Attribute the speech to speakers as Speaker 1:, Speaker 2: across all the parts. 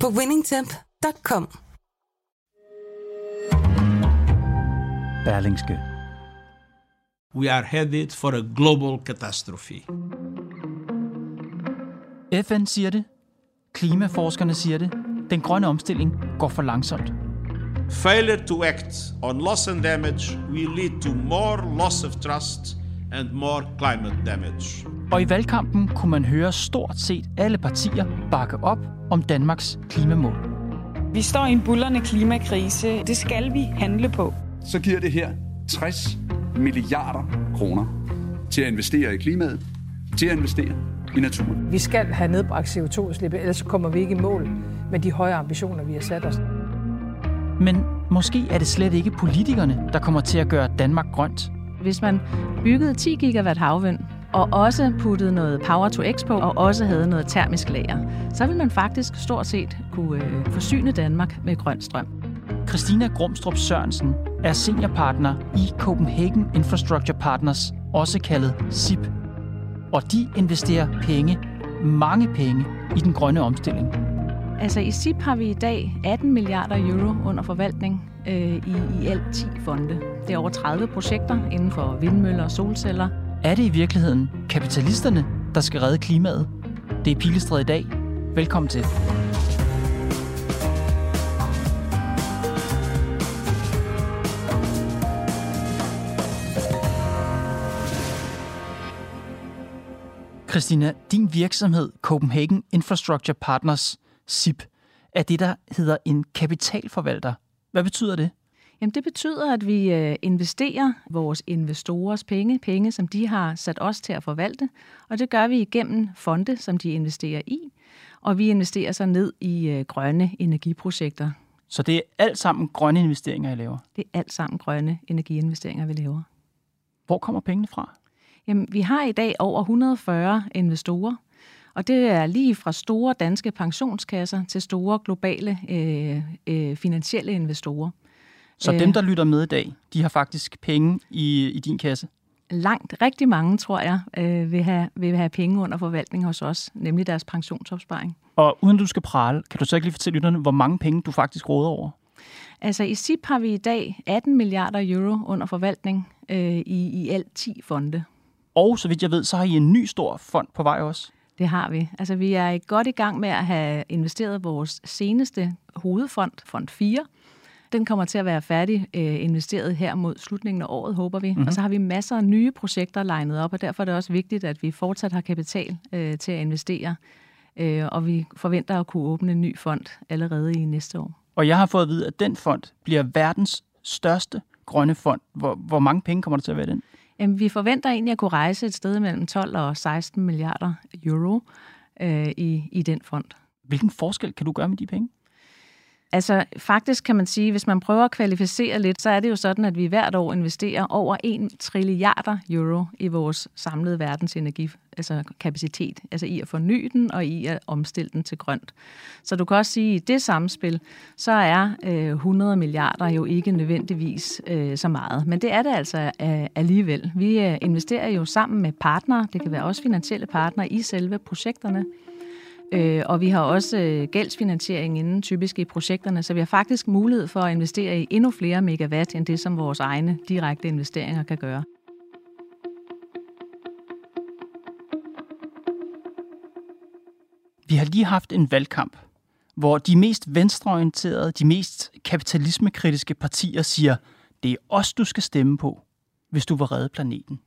Speaker 1: på winningtemp.com.
Speaker 2: Berlingske.
Speaker 3: We are headed for a global catastrophe.
Speaker 2: FN siger det. Klimaforskerne siger det. Den grønne omstilling går for langsomt.
Speaker 3: Failure to act on loss and damage will lead to more loss of trust and more climate damage.
Speaker 2: Og i valgkampen kunne man høre stort set alle partier bakke op om Danmarks klimamål.
Speaker 4: Vi står i en bullerne klimakrise. Det skal vi handle på.
Speaker 5: Så giver det her 60 milliarder kroner til at investere i klimaet, til at investere i naturen.
Speaker 6: Vi skal have nedbragt CO2-udslippet, ellers kommer vi ikke i mål med de høje ambitioner, vi har sat os.
Speaker 2: Men måske er det slet ikke politikerne, der kommer til at gøre Danmark grønt.
Speaker 7: Hvis man byggede 10 gigawatt havvind, og også puttede noget power to x på, og også havde noget termisk lager, så vil man faktisk stort set kunne øh, forsyne Danmark med grøn strøm.
Speaker 2: Christina Grumstrup Sørensen er seniorpartner i Copenhagen Infrastructure Partners, også kaldet SIP. Og de investerer penge, mange penge, i den grønne omstilling.
Speaker 7: Altså i SIP har vi i dag 18 milliarder euro under forvaltning øh, i, i alt 10 fonde. Det er over 30 projekter inden for vindmøller og solceller.
Speaker 2: Er det i virkeligheden kapitalisterne, der skal redde klimaet? Det er Pilestred i dag. Velkommen til. Christina, din virksomhed Copenhagen Infrastructure Partners, SIP, er det, der hedder en kapitalforvalter. Hvad betyder det?
Speaker 7: Jamen det betyder, at vi øh, investerer vores investorers penge, penge, som de har sat os til at forvalte, og det gør vi igennem fonde, som de investerer i, og vi investerer så ned i øh, grønne energiprojekter.
Speaker 2: Så det er alt sammen grønne investeringer, I laver?
Speaker 7: Det er alt sammen grønne energiinvesteringer, vi laver.
Speaker 2: Hvor kommer pengene fra?
Speaker 7: Jamen, vi har i dag over 140 investorer, og det er lige fra store danske pensionskasser til store globale øh, øh, finansielle investorer.
Speaker 2: Så dem, der lytter med i dag, de har faktisk penge i, i din kasse?
Speaker 7: Langt, rigtig mange, tror jeg, øh, vil, have, vil have penge under forvaltning hos os, nemlig deres pensionsopsparing.
Speaker 2: Og uden du skal prale, kan du så ikke lige fortælle lytterne, hvor mange penge du faktisk råder over?
Speaker 7: Altså i SIP har vi i dag 18 milliarder euro under forvaltning øh, i, i alt 10 fonde.
Speaker 2: Og så vidt jeg ved, så har I en ny stor fond på vej også.
Speaker 7: Det har vi. Altså vi er godt i gang med at have investeret vores seneste hovedfond, Fond 4. Den kommer til at være færdig øh, investeret her mod slutningen af året, håber vi. Mm-hmm. Og så har vi masser af nye projekter legnet op, og derfor er det også vigtigt, at vi fortsat har kapital øh, til at investere. Øh, og vi forventer at kunne åbne en ny fond allerede i næste år.
Speaker 2: Og jeg har fået at vide, at den fond bliver verdens største grønne fond. Hvor, hvor mange penge kommer der til at være den?
Speaker 7: Jamen, vi forventer egentlig at kunne rejse et sted mellem 12 og 16 milliarder euro øh, i, i den fond.
Speaker 2: Hvilken forskel kan du gøre med de penge?
Speaker 7: Altså faktisk kan man sige, hvis man prøver at kvalificere lidt, så er det jo sådan, at vi hvert år investerer over 1 trilliarder euro i vores samlede verdens energi, altså kapacitet, altså i at forny den og i at omstille den til grønt. Så du kan også sige, at i det samspil, så er øh, 100 milliarder jo ikke nødvendigvis øh, så meget. Men det er det altså øh, alligevel. Vi øh, investerer jo sammen med partnere, det kan være også finansielle partnere, i selve projekterne. Øh, og vi har også øh, gældsfinansiering inden typisk i projekterne, så vi har faktisk mulighed for at investere i endnu flere megawatt end det, som vores egne direkte investeringer kan gøre.
Speaker 2: Vi har lige haft en valgkamp, hvor de mest venstreorienterede, de mest kapitalismekritiske partier siger, det er os, du skal stemme på, hvis du vil redde planeten.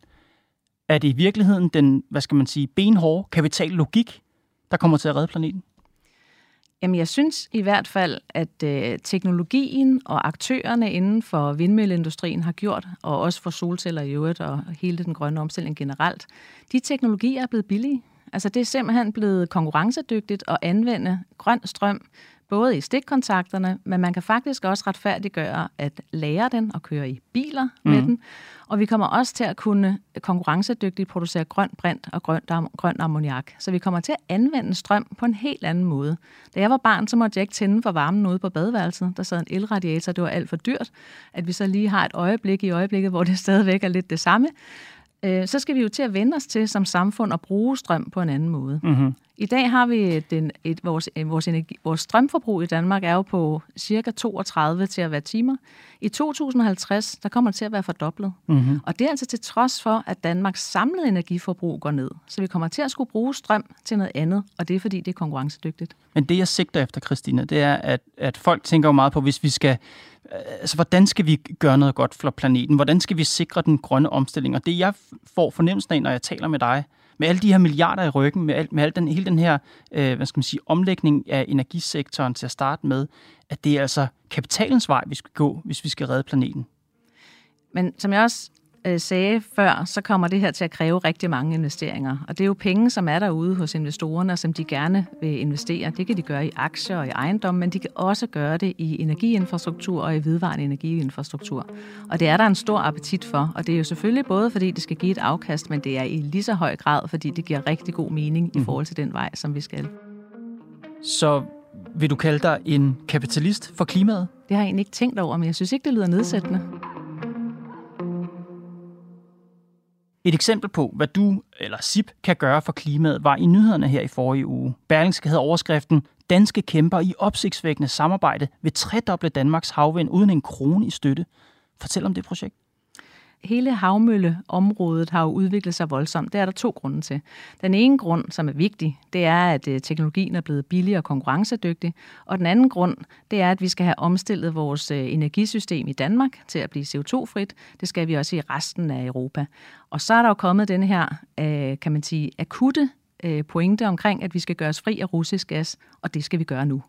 Speaker 2: Er det i virkeligheden den, hvad skal man sige, benhårde kapitallogik, der kommer til at redde planeten?
Speaker 7: Jamen, jeg synes i hvert fald, at øh, teknologien og aktørerne inden for vindmølleindustrien har gjort, og også for solceller i øvrigt, og hele den grønne omstilling generelt, de teknologier er blevet billige. Altså, det er simpelthen blevet konkurrencedygtigt at anvende grøn strøm både i stikkontakterne, men man kan faktisk også retfærdiggøre at lære den og køre i biler mm. med den. Og vi kommer også til at kunne konkurrencedygtigt producere grøn brint og grøn, grøn ammoniak. Så vi kommer til at anvende strøm på en helt anden måde. Da jeg var barn, så måtte jeg ikke tænde for varmen ude på badeværelset. Der sad en elradiator, det var alt for dyrt. At vi så lige har et øjeblik i øjeblikket, hvor det stadigvæk er lidt det samme. Øh, så skal vi jo til at vende os til som samfund at bruge strøm på en anden måde. Mm-hmm. I dag har vi den, et, vores, vores, energi, vores strømforbrug i Danmark er jo på cirka 32 til at være timer. I 2050, der kommer det til at være fordoblet. Mm-hmm. Og det er altså til trods for, at Danmarks samlede energiforbrug går ned. Så vi kommer til at skulle bruge strøm til noget andet, og det er fordi, det er konkurrencedygtigt.
Speaker 2: Men det, jeg sigter efter, Christina, det er, at, at folk tænker jo meget på, hvis vi skal altså, hvordan skal vi gøre noget godt for planeten? Hvordan skal vi sikre den grønne omstilling? Og det, jeg får fornemmelsen af, når jeg taler med dig, med alle de her milliarder i ryggen, med, al, med al den, hele den her øh, hvad skal man sige, omlægning af energisektoren til at starte med, at det er altså kapitalens vej, vi skal gå, hvis vi skal redde planeten.
Speaker 7: Men som jeg også øh, sagde før, så kommer det her til at kræve rigtig mange investeringer. Og det er jo penge, som er derude hos investorerne, som de gerne vil investere. Det kan de gøre i aktier og i ejendom, men de kan også gøre det i energiinfrastruktur og i vedvarende energiinfrastruktur. Og det er der en stor appetit for. Og det er jo selvfølgelig både, fordi det skal give et afkast, men det er i lige så høj grad, fordi det giver rigtig god mening mm. i mhm. forhold til den vej, som vi skal.
Speaker 2: Så vil du kalde dig en kapitalist for klimaet?
Speaker 7: Det har jeg egentlig ikke tænkt over, men jeg synes ikke, det lyder nedsættende.
Speaker 2: Et eksempel på, hvad du eller SIP kan gøre for klimaet, var i nyhederne her i forrige uge. Berlingske havde overskriften Danske kæmper i opsigtsvækkende samarbejde vil tredoble Danmarks havvind uden en krone i støtte. Fortæl om det projekt
Speaker 7: hele havmølleområdet har jo udviklet sig voldsomt. Det er der to grunde til. Den ene grund, som er vigtig, det er, at øh, teknologien er blevet billigere og konkurrencedygtig. Og den anden grund, det er, at vi skal have omstillet vores øh, energisystem i Danmark til at blive CO2-frit. Det skal vi også i resten af Europa. Og så er der jo kommet den her, øh, kan man sige, akutte pointe omkring, at vi skal gøre os fri af russisk gas, og det skal vi gøre nu.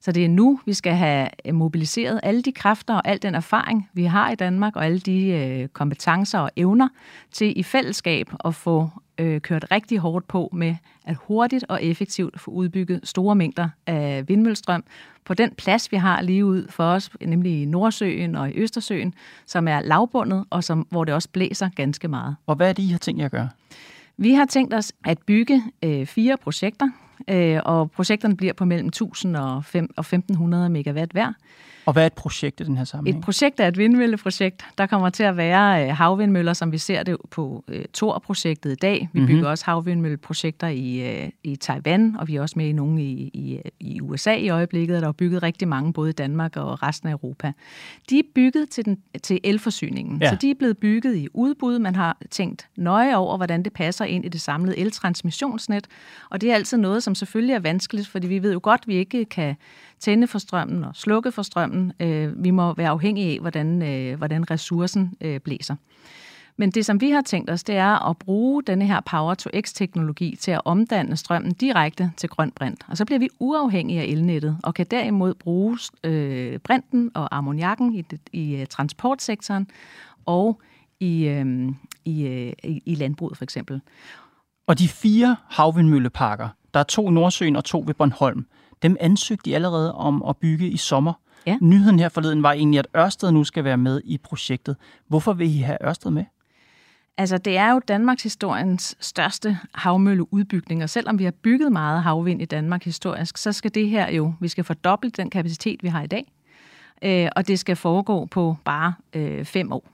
Speaker 7: Så det er nu, vi skal have mobiliseret alle de kræfter og al den erfaring, vi har i Danmark, og alle de øh, kompetencer og evner til i fællesskab at få øh, kørt rigtig hårdt på med at hurtigt og effektivt få udbygget store mængder af vindmøllestrøm på den plads, vi har lige ud for os, nemlig i Nordsøen og i Østersøen, som er lavbundet, og som, hvor det også blæser ganske meget.
Speaker 2: Og hvad er det, I har tænkt jer at gøre?
Speaker 7: Vi har tænkt os at bygge øh, fire projekter, øh, Øh, og projekterne bliver på mellem 1000 og, og 1500 megawatt hver.
Speaker 2: Og hvad er et projekt i den her sammenhæng?
Speaker 7: Et projekt er et vindmølleprojekt. Der kommer til at være øh, havvindmøller, som vi ser det på uh, Tor-projektet i dag. Vi mm-hmm. bygger også havvindmølleprojekter i, uh, i Taiwan, og vi er også med i nogle i, i, i USA i øjeblikket, og der er bygget rigtig mange både i Danmark og resten af Europa. De er bygget til, den, til elforsyningen, ja. så de er blevet bygget i udbud. Man har tænkt nøje over, hvordan det passer ind i det samlede eltransmissionsnet, og det er altid noget, som selvfølgelig er vanskeligt, fordi vi ved jo godt, at vi ikke kan tænde for strømmen og slukke for strømmen. Øh, vi må være afhængige af, hvordan, øh, hvordan ressourcen øh, blæser. Men det, som vi har tænkt os, det er at bruge denne her Power-to-X-teknologi til at omdanne strømmen direkte til grøn brint. Og så bliver vi uafhængige af elnettet og kan derimod bruge øh, brinten og ammoniakken i, i øh, transportsektoren og i, øh, i, øh, i landbruget for eksempel.
Speaker 2: Og de fire havvindmølleparker, der er to i Nordsøen og to ved Bornholm, dem ansøgte de allerede om at bygge i sommer. Ja. Nyheden her forleden var egentlig, at Ørsted nu skal være med i projektet. Hvorfor vil I have Ørsted med?
Speaker 7: Altså, det er jo Danmarks historiens største havmølleudbygning, og selvom vi har bygget meget havvind i Danmark historisk, så skal det her jo, vi skal fordoble den kapacitet, vi har i dag, øh, og det skal foregå på bare øh, fem år.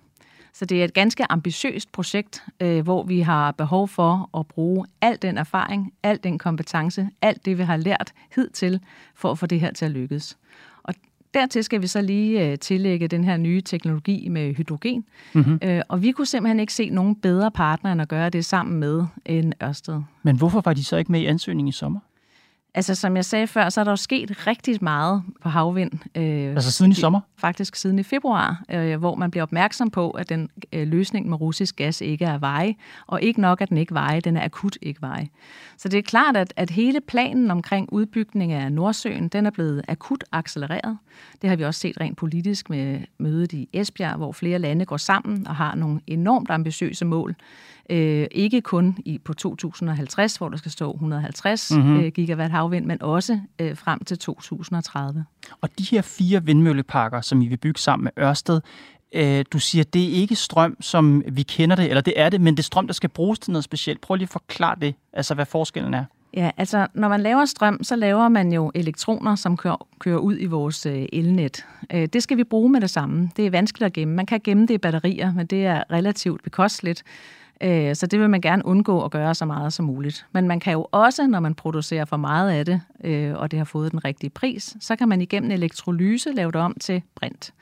Speaker 7: Så det er et ganske ambitiøst projekt, øh, hvor vi har behov for at bruge al den erfaring, al den kompetence, alt det, vi har lært hidtil, for at få det her til at lykkes. Og dertil skal vi så lige øh, tillægge den her nye teknologi med hydrogen. Mm-hmm. Øh, og vi kunne simpelthen ikke se nogen bedre partner end at gøre det sammen med en Ørsted.
Speaker 2: Men hvorfor var de så ikke med i ansøgningen i sommer?
Speaker 7: Altså, som jeg sagde før, så er der jo sket rigtig meget på havvind.
Speaker 2: Øh, altså siden i sommer?
Speaker 7: Faktisk siden i februar, øh, hvor man bliver opmærksom på, at den øh, løsning med russisk gas ikke er veje, og ikke nok, at den ikke veje, den er akut ikke veje. Så det er klart, at, at hele planen omkring udbygning af Nordsøen, den er blevet akut accelereret. Det har vi også set rent politisk med mødet i Esbjerg, hvor flere lande går sammen og har nogle enormt ambitiøse mål Øh, ikke kun i på 2050, hvor der skal stå 150 mm-hmm. øh, gigawatt havvind, men også øh, frem til 2030.
Speaker 2: Og de her fire vindmølleparker, som I vil bygge sammen med Ørsted, øh, du siger, det er ikke strøm, som vi kender det, eller det er det, men det er strøm, der skal bruges til noget specielt. Prøv lige at forklare det, altså hvad forskellen er.
Speaker 7: Ja, altså når man laver strøm, så laver man jo elektroner, som kører, kører ud i vores øh, elnet. Øh, det skal vi bruge med det samme. Det er vanskeligt at gemme. Man kan gemme det i batterier, men det er relativt bekosteligt. Øh, så det vil man gerne undgå at gøre så meget som muligt. Men man kan jo også, når man producerer for meget af det, øh, og det har fået den rigtige pris, så kan man igennem elektrolyse lave det om til brint.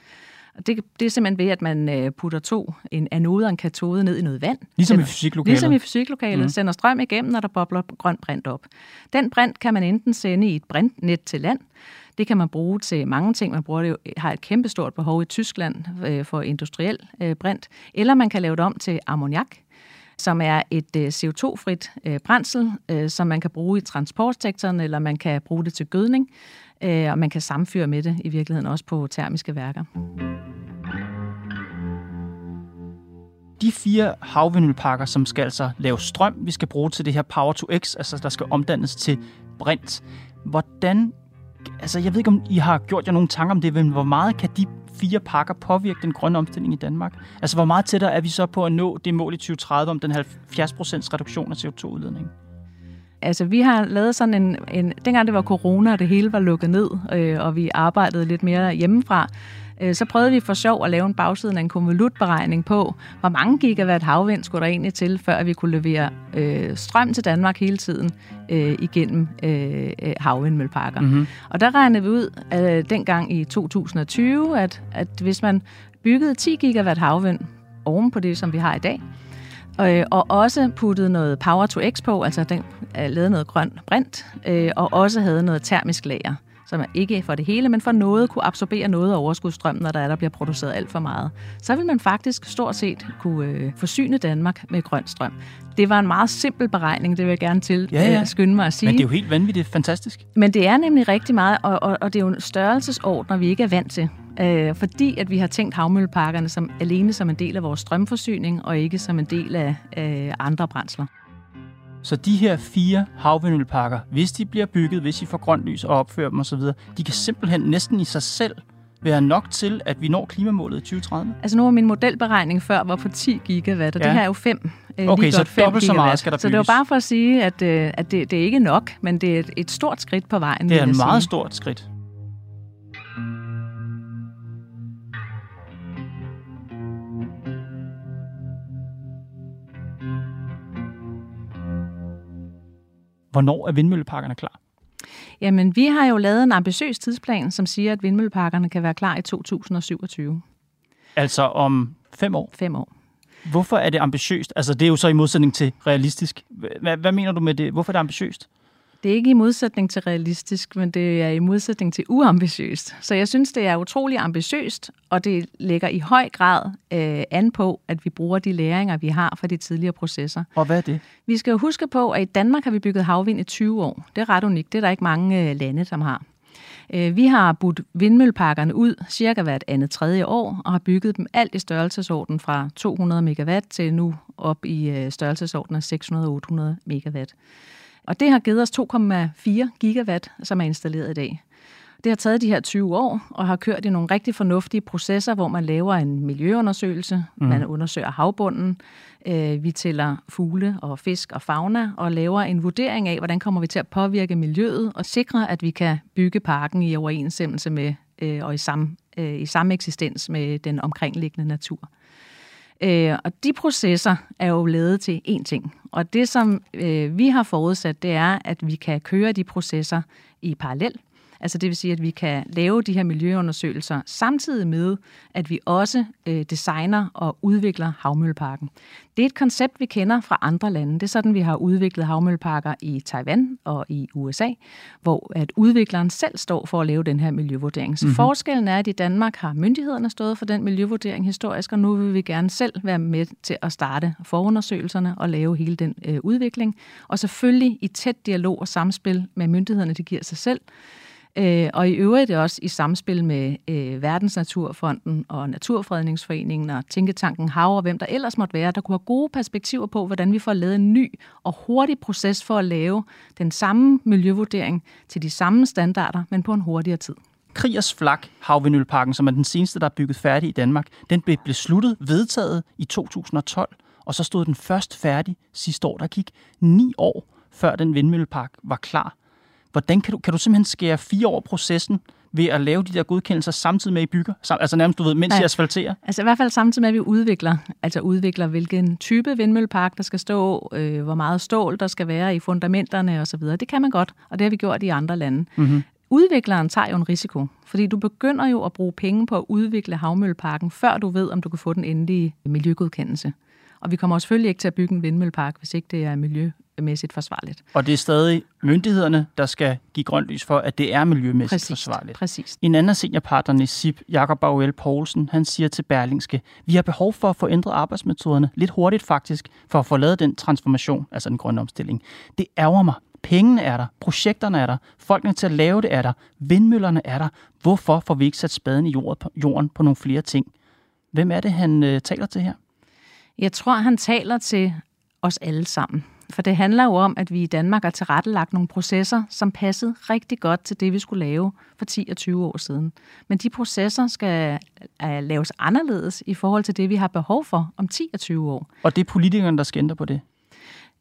Speaker 7: Og det, det er simpelthen ved, at man øh, putter to, en anode og en katode ned i noget vand.
Speaker 2: Ligesom i fysiklokalet.
Speaker 7: Ligesom i fysiklokalet. Mm. Sender strøm igennem, når der bobler grøn brint op. Den brint kan man enten sende i et brintnet til land, det kan man bruge til mange ting. Man bruger det jo, har et kæmpestort behov i Tyskland øh, for industriel øh, brint. Eller man kan lave det om til ammoniak, som er et øh, CO2-frit øh, brændsel, øh, som man kan bruge i transportsektoren, eller man kan bruge det til gødning, øh, og man kan samføre med det i virkeligheden også på termiske værker.
Speaker 2: de fire havvindmølleparker, som skal altså lave strøm, vi skal bruge til det her Power to X, altså der skal omdannes til brint. Hvordan, altså jeg ved ikke, om I har gjort jer nogle tanker om det, men hvor meget kan de fire pakker påvirke den grønne omstilling i Danmark? Altså hvor meget tættere er vi så på at nå det mål i 2030 om den 70% reduktion af CO2-udledning?
Speaker 7: Altså, vi har lavet sådan en, en... Dengang det var corona, og det hele var lukket ned, øh, og vi arbejdede lidt mere hjemmefra, så prøvede vi for sjov at lave en bagsiden af en konvolutberegning på, hvor mange gigawatt havvind skulle der egentlig til, før vi kunne levere øh, strøm til Danmark hele tiden øh, igennem øh, øh havvindmølleparker. Mm-hmm. Og der regnede vi ud øh, dengang i 2020, at, at hvis man byggede 10 gigawatt havvind oven på det, som vi har i dag, øh, og også puttede noget power to x på, altså den øh, lavede noget grøn brint, øh, og også havde noget termisk lager som er ikke for det hele, men for noget kunne absorbere noget af overskudsstrømmen, når der, er, der bliver produceret alt for meget. Så vil man faktisk stort set kunne øh, forsyne Danmark med grøn strøm. Det var en meget simpel beregning, det vil jeg gerne til ja, ja. Øh, skynde mig at sige.
Speaker 2: Men det er jo helt vanvittigt fantastisk.
Speaker 7: Men det er nemlig rigtig meget, og, og, og det er jo en størrelsesordner, vi ikke er vant til. Øh, fordi at vi har tænkt havmølleparkerne som alene som en del af vores strømforsyning, og ikke som en del af øh, andre brændsler.
Speaker 2: Så de her fire havvindmølleparker, hvis de bliver bygget, hvis I får grønt lys og opfører dem osv., de kan simpelthen næsten i sig selv være nok til, at vi når klimamålet i 2030?
Speaker 7: Altså nu var min modelberegning før var på 10 gigawatt, og ja. det her er jo 5.
Speaker 2: Øh, okay, så dobbelt så meget skal der bygges.
Speaker 7: Så det var bare for at sige, at, øh, at det, det er ikke nok, men det er et, et stort skridt på vejen.
Speaker 2: Det er
Speaker 7: et
Speaker 2: meget stort skridt. Hvornår er vindmølleparkerne klar?
Speaker 7: Jamen, vi har jo lavet en ambitiøs tidsplan, som siger, at vindmølleparkerne kan være klar i 2027.
Speaker 2: Altså om fem år?
Speaker 7: Fem år.
Speaker 2: Hvorfor er det ambitiøst? Altså, det er jo så i modsætning til realistisk. Hvad, hvad mener du med det? Hvorfor er det ambitiøst?
Speaker 7: Det er ikke i modsætning til realistisk, men det er i modsætning til uambitiøst. Så jeg synes, det er utrolig ambitiøst, og det lægger i høj grad øh, an på, at vi bruger de læringer, vi har fra de tidligere processer.
Speaker 2: Og hvad er det?
Speaker 7: Vi skal jo huske på, at i Danmark har vi bygget havvind i 20 år. Det er ret unikt. Det er der ikke mange øh, lande, som har. Øh, vi har budt vindmølleparkerne ud cirka hvert andet tredje år, og har bygget dem alt i størrelsesorden fra 200 megawatt til nu op i øh, størrelsesorden af 600-800 megawatt. Og det har givet os 2,4 gigawatt, som er installeret i dag. Det har taget de her 20 år og har kørt i nogle rigtig fornuftige processer, hvor man laver en miljøundersøgelse, mm. man undersøger havbunden, øh, vi tæller fugle og fisk og fauna og laver en vurdering af, hvordan kommer vi til at påvirke miljøet og sikre, at vi kan bygge parken i overensstemmelse med øh, og i samme, øh, i samme eksistens med den omkringliggende natur. Øh, og de processer er jo lavet til én ting. Og det, som øh, vi har forudsat, det er, at vi kan køre de processer i parallel. Altså det vil sige, at vi kan lave de her miljøundersøgelser samtidig med, at vi også øh, designer og udvikler havmølleparken. Det er et koncept, vi kender fra andre lande. Det er sådan, vi har udviklet havmølleparker i Taiwan og i USA, hvor at udvikleren selv står for at lave den her miljøvurdering. Så mm-hmm. forskellen er, at i Danmark har myndighederne stået for den miljøvurdering historisk, og nu vil vi gerne selv være med til at starte forundersøgelserne og lave hele den øh, udvikling. Og selvfølgelig i tæt dialog og samspil med myndighederne, det giver sig selv, Øh, og i øvrigt også i samspil med øh, Verdensnaturfonden og Naturfredningsforeningen og Tænketanken Hav og hvem der ellers måtte være, der kunne have gode perspektiver på, hvordan vi får lavet en ny og hurtig proces for at lave den samme miljøvurdering til de samme standarder, men på en hurtigere tid.
Speaker 2: Kriers Flak Havvindølparken, som er den seneste, der er bygget færdig i Danmark, den blev besluttet, vedtaget i 2012, og så stod den først færdig sidste år. Der gik ni år, før den vindmøllepark var klar. Hvordan kan du, kan du simpelthen skære fire år processen ved at lave de der godkendelser samtidig med, at I bygger? Altså nærmest, du ved, mens ja. I asfalterer?
Speaker 7: Altså i hvert fald samtidig med, at vi udvikler. Altså udvikler, hvilken type vindmøllepark, der skal stå, øh, hvor meget stål, der skal være i fundamenterne osv. Det kan man godt, og det har vi gjort i andre lande. Mm-hmm. Udvikleren tager jo en risiko, fordi du begynder jo at bruge penge på at udvikle havmølleparken, før du ved, om du kan få den endelige miljøgodkendelse. Og vi kommer selvfølgelig ikke til at bygge en vindmøllepark, hvis ikke det er miljømæssigt forsvarligt.
Speaker 2: Og det er stadig myndighederne, der skal give grønt lys for, at det er miljømæssigt
Speaker 7: præcis,
Speaker 2: forsvarligt.
Speaker 7: Præcis.
Speaker 2: En anden seniorpartner i SIP, Jakob Bauel Poulsen, han siger til Berlingske, vi har behov for at få ændret arbejdsmetoderne lidt hurtigt faktisk, for at få lavet den transformation, altså den grønne omstilling. Det ærger mig. Pengene er der, projekterne er der, folkene til at lave det er der, vindmøllerne er der. Hvorfor får vi ikke sat spaden i jorden på nogle flere ting? Hvem er det, han øh, taler til her?
Speaker 7: Jeg tror, han taler til os alle sammen. For det handler jo om, at vi i Danmark har tilrettelagt nogle processer, som passede rigtig godt til det, vi skulle lave for 10 og 20 år siden. Men de processer skal laves anderledes i forhold til det, vi har behov for om 10 og 20 år.
Speaker 2: Og det er politikerne, der skal ændre på det?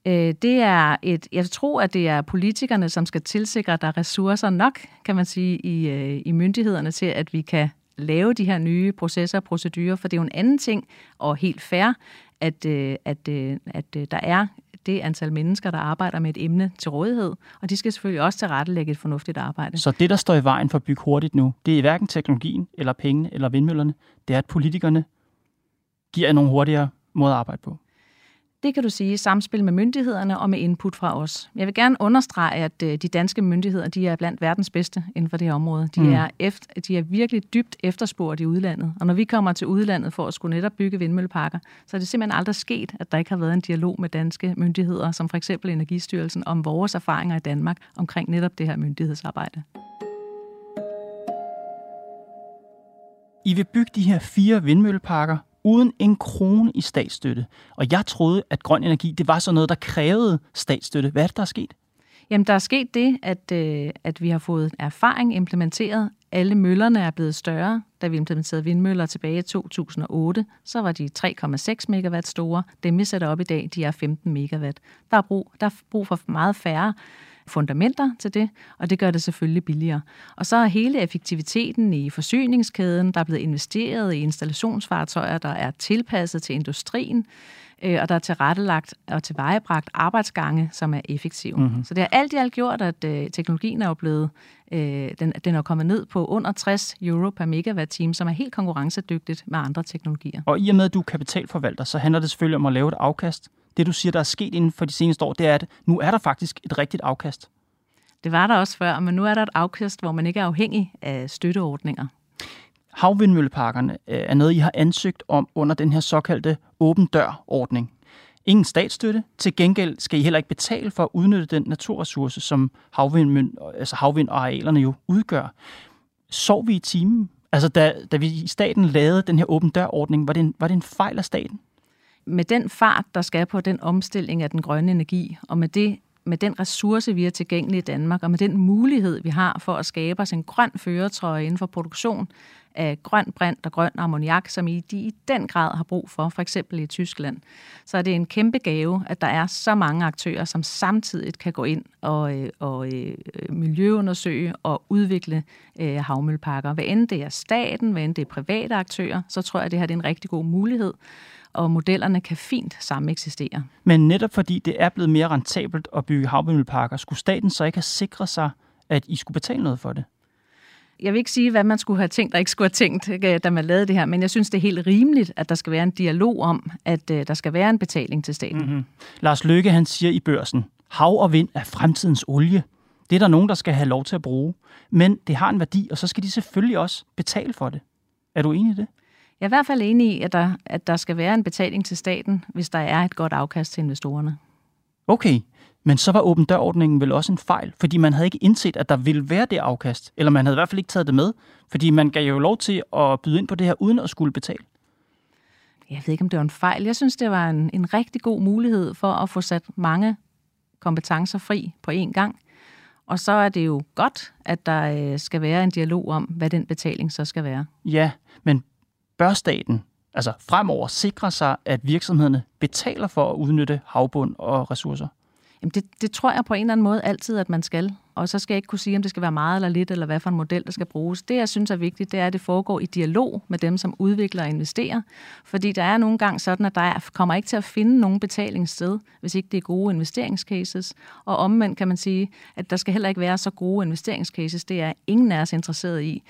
Speaker 7: Øh, det er et, jeg tror, at det er politikerne, som skal tilsikre, at der er ressourcer nok, kan man sige, i, øh, i myndighederne til, at vi kan lave de her nye processer og procedurer, for det er jo en anden ting, og helt fair, at, øh, at, at, at der er det antal mennesker, der arbejder med et emne til rådighed, og de skal selvfølgelig også tilrettelægge et fornuftigt arbejde.
Speaker 2: Så det, der står i vejen for at bygge hurtigt nu, det er hverken teknologien, eller pengene, eller vindmøllerne, det er, at politikerne giver nogle hurtigere måder at arbejde på.
Speaker 7: Det kan du sige i samspil med myndighederne og med input fra os. Jeg vil gerne understrege, at øh, de danske myndigheder de er blandt verdens bedste inden for det her område. De, mm. er efter, de er virkelig dybt efterspurgt i udlandet. Og når vi kommer til udlandet for at skulle netop bygge vindmølleparker, så er det simpelthen aldrig sket, at der ikke har været en dialog med danske myndigheder, som for eksempel Energistyrelsen, om vores erfaringer i Danmark omkring netop det her myndighedsarbejde.
Speaker 2: I vil bygge de her fire vindmølleparker uden en krone i statsstøtte. Og jeg troede, at grøn energi, det var sådan noget, der krævede statsstøtte. Hvad er det, der er sket?
Speaker 7: Jamen, der er sket det, at, øh, at vi har fået erfaring implementeret. Alle møllerne er blevet større. Da vi implementerede vindmøller tilbage i 2008, så var de 3,6 megawatt store. Dem, vi sætter op i dag, de er 15 megawatt. Der er brug, der er brug for meget færre fundamenter til det, og det gør det selvfølgelig billigere. Og så er hele effektiviteten i forsyningskæden, der er blevet investeret i installationsfartøjer, der er tilpasset til industrien, øh, og der er tilrettelagt og tilvejebragt arbejdsgange, som er effektive. Mm-hmm. Så det har alt i alt gjort, at øh, teknologien er jo blevet, øh, den, den er kommet ned på under 60 euro per megawatt-time, som er helt konkurrencedygtigt med andre teknologier.
Speaker 2: Og i og med, at du er kapitalforvalter, så handler det selvfølgelig om at lave et afkast det, du siger, der er sket inden for de seneste år, det er, at nu er der faktisk et rigtigt afkast.
Speaker 7: Det var der også før, men nu er der et afkast, hvor man ikke er afhængig af støtteordninger.
Speaker 2: Havvindmølleparkerne øh, er noget, I har ansøgt om under den her såkaldte åben dør-ordning. Ingen statsstøtte. Til gengæld skal I heller ikke betale for at udnytte den naturressource, som havvind, altså havvind og arealerne jo udgør. Sov vi i timen? Altså, da, da vi i staten lavede den her åben dør-ordning, var det, en, var det en fejl af staten?
Speaker 7: Med den fart, der skal på den omstilling af den grønne energi, og med det med den ressource, vi har tilgængelig i Danmark, og med den mulighed, vi har for at skabe os en grøn føretrøje inden for produktion af grøn brint og grøn ammoniak, som I, de i den grad har brug for, for eksempel i Tyskland, så er det en kæmpe gave, at der er så mange aktører, som samtidig kan gå ind og, øh, og øh, miljøundersøge og udvikle øh, havmølleparker. Hvad end det er staten, hvad end det er private aktører, så tror jeg, at det her er en rigtig god mulighed og modellerne kan fint sammen eksistere.
Speaker 2: Men netop fordi det er blevet mere rentabelt at bygge havvindmølleparker, skulle staten så ikke have sikret sig, at I skulle betale noget for det?
Speaker 7: Jeg vil ikke sige, hvad man skulle have tænkt og ikke skulle have tænkt, øh, da man lavede det her, men jeg synes, det er helt rimeligt, at der skal være en dialog om, at øh, der skal være en betaling til staten. Mm-hmm.
Speaker 2: Lars Løkke, han siger i børsen, hav og vind er fremtidens olie. Det er der nogen, der skal have lov til at bruge. Men det har en værdi, og så skal de selvfølgelig også betale for det. Er du enig i det?
Speaker 7: Jeg er i hvert fald enig i, at der, at der skal være en betaling til staten, hvis der er et godt afkast til investorerne.
Speaker 2: Okay, Men så var åben dørordningen vel også en fejl, fordi man havde ikke indset, at der ville være det afkast. Eller man havde i hvert fald ikke taget det med, fordi man gav jo lov til at byde ind på det her, uden at skulle betale.
Speaker 7: Jeg ved ikke, om det var en fejl. Jeg synes, det var en, en rigtig god mulighed for at få sat mange kompetencer fri på én gang. Og så er det jo godt, at der øh, skal være en dialog om, hvad den betaling så skal være.
Speaker 2: Ja, men bør staten altså fremover sikre sig, at virksomhederne betaler for at udnytte havbund og ressourcer?
Speaker 7: Jamen det, det tror jeg på en eller anden måde altid, at man skal. Og så skal jeg ikke kunne sige, om det skal være meget eller lidt, eller hvad for en model, der skal bruges. Det, jeg synes er vigtigt, det er, at det foregår i dialog med dem, som udvikler og investerer. Fordi der er nogle gange sådan, at der kommer ikke til at finde nogen betalingssted, hvis ikke det er gode investeringscases. Og omvendt kan man sige, at der skal heller ikke være så gode investeringscases. Det er ingen af os interesseret i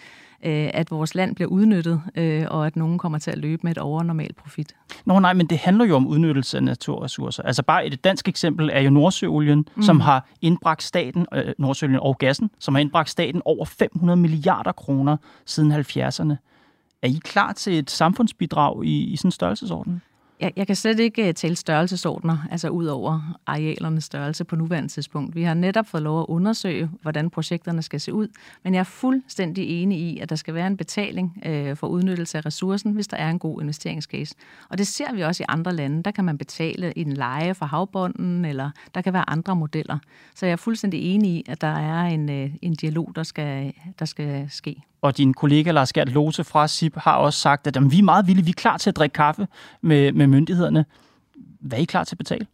Speaker 7: øh, at vores land bliver udnyttet, øh, og at nogen kommer til at løbe med et overnormalt profit.
Speaker 2: Nå nej, men det handler jo om udnyttelse af naturressourcer. Altså bare et dansk eksempel er jo Nordsøolien, mm. som har indbragt staten, øh, Nordsøolien og gassen, som har indbragt staten over 500 milliarder kroner siden 70'erne. Er I klar til et samfundsbidrag i, i sådan en størrelsesorden?
Speaker 7: Jeg, jeg kan slet ikke øh, tale størrelsesordner, altså ud over arealernes størrelse på nuværende tidspunkt. Vi har netop fået lov at undersøge, hvordan projekterne skal se ud, men jeg er fuldstændig enig i, at der skal være en betaling øh, for udnyttelse af ressourcen, hvis der er en god investeringscase. Og det ser vi også i andre lande. Der kan man betale en leje for havbunden, eller der kan være andre modeller. Så jeg er fuldstændig enig i, at der er en, øh, en dialog, der skal, der skal ske
Speaker 2: og din kollega Lars Gert Lose fra SIP har også sagt, at jamen, vi er meget villige, vi er klar til at drikke kaffe med, med myndighederne. Hvad er I klar til at betale?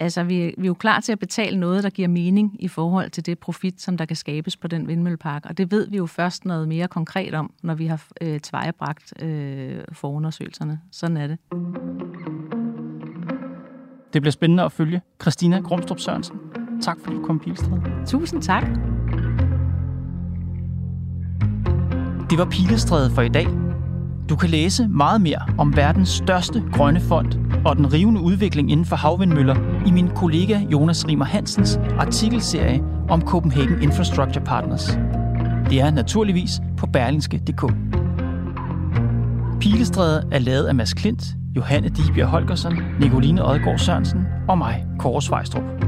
Speaker 7: Altså, vi, vi er jo klar til at betale noget, der giver mening i forhold til det profit, som der kan skabes på den vindmøllepark. Og det ved vi jo først noget mere konkret om, når vi har øh, tvejebragt øh, forundersøgelserne. Sådan er det.
Speaker 2: Det bliver spændende at følge. Christina Grumstrup Sørensen, tak fordi du kom, Pilstred.
Speaker 7: Tusind tak.
Speaker 2: Det var Pilestrædet for i dag. Du kan læse meget mere om verdens største grønne fond og den rivende udvikling inden for havvindmøller i min kollega Jonas Rimer Hansens artikelserie om Copenhagen Infrastructure Partners. Det er naturligvis på berlingske.dk. Pilestrædet er lavet af Mads Klint, Johanne Dibjerg Holgersen, Nicoline Odgaard Sørensen og mig, Kåre Svejstrup.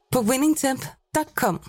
Speaker 1: på winningtemp.com.